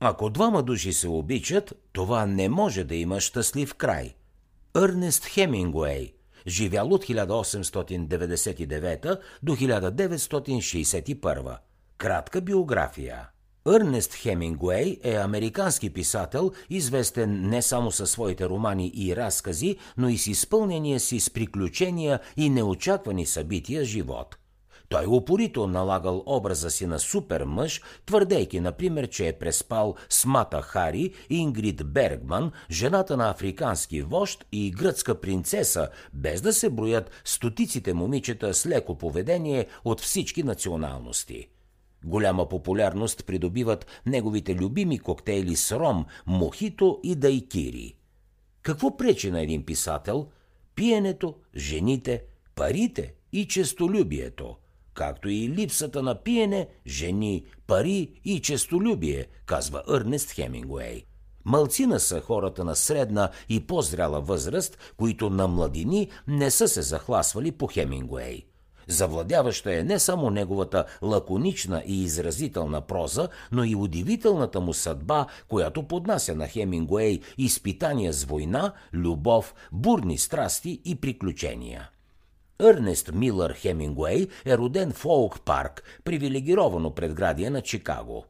Ако двама души се обичат, това не може да има щастлив край. Ернест Хемингуей, живял от 1899 до 1961. Кратка биография. Ернест Хемингуей е американски писател, известен не само със своите романи и разкази, но и с изпълнения си с приключения и неочаквани събития живот – той упорито налагал образа си на супер мъж, твърдейки, например, че е преспал с Мата Хари, Ингрид Бергман, жената на африкански вожд и гръцка принцеса, без да се броят стотиците момичета с леко поведение от всички националности. Голяма популярност придобиват неговите любими коктейли с ром, мохито и дайкири. Какво пречи на един писател? Пиенето, жените, парите и честолюбието – както и липсата на пиене, жени, пари и честолюбие, казва Ернест Хемингуей. Малцина са хората на средна и по-зряла възраст, които на младини не са се захласвали по Хемингуей. Завладяваща е не само неговата лаконична и изразителна проза, но и удивителната му съдба, която поднася на Хемингуей изпитания с война, любов, бурни страсти и приключения. Ернест Милър Хемингуей е роден в Оук Парк, привилегировано предградие на Чикаго.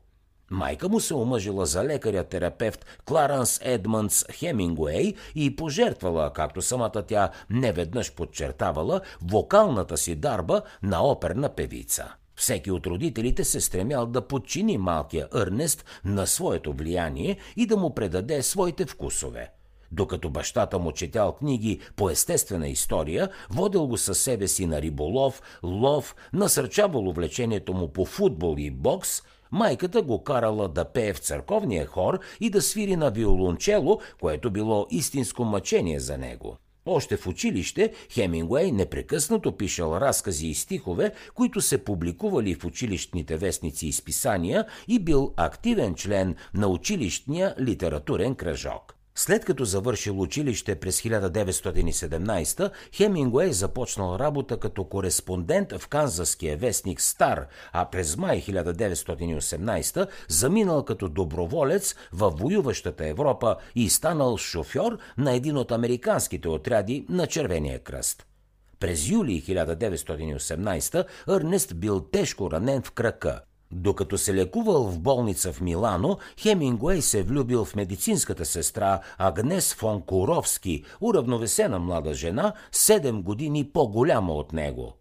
Майка му се омъжила за лекаря-терапевт Кларанс Едмъндс Хемингуей и пожертвала, както самата тя неведнъж подчертавала, вокалната си дарба на оперна певица. Всеки от родителите се стремял да подчини малкия Ернест на своето влияние и да му предаде своите вкусове. Докато бащата му четял книги по естествена история, водил го със себе си на риболов, лов, насърчавал увлечението му по футбол и бокс, майката го карала да пее в църковния хор и да свири на виолончело, което било истинско мъчение за него. Още в училище Хемингуей непрекъснато пишал разкази и стихове, които се публикували в училищните вестници и списания и бил активен член на училищния литературен кръжок. След като завършил училище през 1917, Хемингуей започнал работа като кореспондент в канзаския вестник Стар, а през май 1918 заминал като доброволец в воюващата Европа и станал шофьор на един от американските отряди на Червения кръст. През юли 1918 Ернест бил тежко ранен в крака – докато се лекувал в болница в Милано, Хемингуей се влюбил в медицинската сестра Агнес фон Куровски, уравновесена млада жена, 7 години по-голяма от него.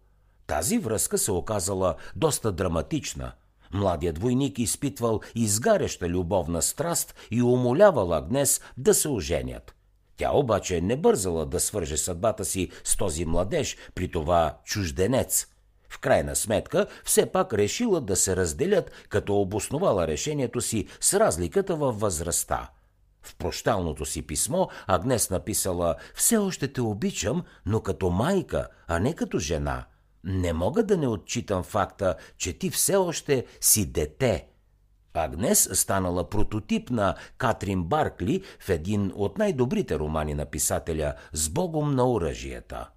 Тази връзка се оказала доста драматична. Младият войник изпитвал изгаряща любовна страст и умолявал Агнес да се оженят. Тя обаче не бързала да свърже съдбата си с този младеж, при това чужденец – в крайна сметка, все пак решила да се разделят, като обосновала решението си с разликата във възрастта. В прощалното си писмо Агнес написала «Все още те обичам, но като майка, а не като жена. Не мога да не отчитам факта, че ти все още си дете». Агнес станала прототип на Катрин Баркли в един от най-добрите романи на писателя «С Богом на оръжията».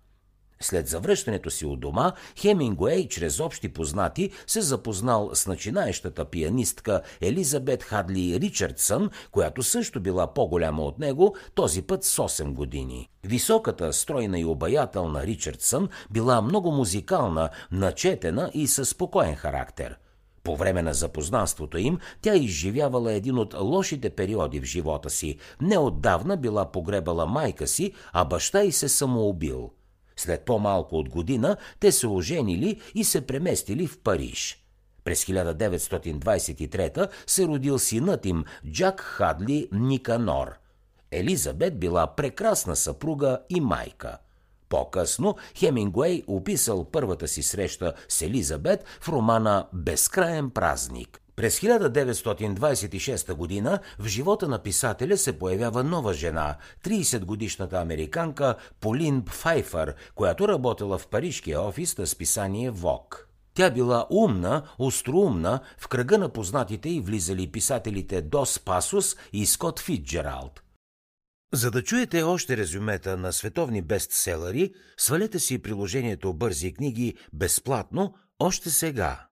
След завръщането си от дома, Хемингуей чрез общи познати се запознал с начинаещата пианистка Елизабет Хадли Ричардсън, която също била по-голяма от него, този път с 8 години. Високата, стройна и обаятелна Ричардсън била много музикална, начетена и със спокоен характер – по време на запознанството им тя изживявала един от лошите периоди в живота си. Неотдавна била погребала майка си, а баща й се самоубил. След по-малко от година те се оженили и се преместили в Париж. През 1923 се родил синът им Джак Хадли Никанор. Елизабет била прекрасна съпруга и майка. По-късно Хемингуей описал първата си среща с Елизабет в романа «Безкраен празник». През 1926 година в живота на писателя се появява нова жена, 30-годишната американка Полин Пфайфър, която работила в парижкия офис на списание ВОК. Тя била умна, остроумна, в кръга на познатите и влизали писателите Дос Пасус и Скот Фитджералд. За да чуете още резюмета на световни бестселери, свалете си приложението Бързи книги безплатно още сега.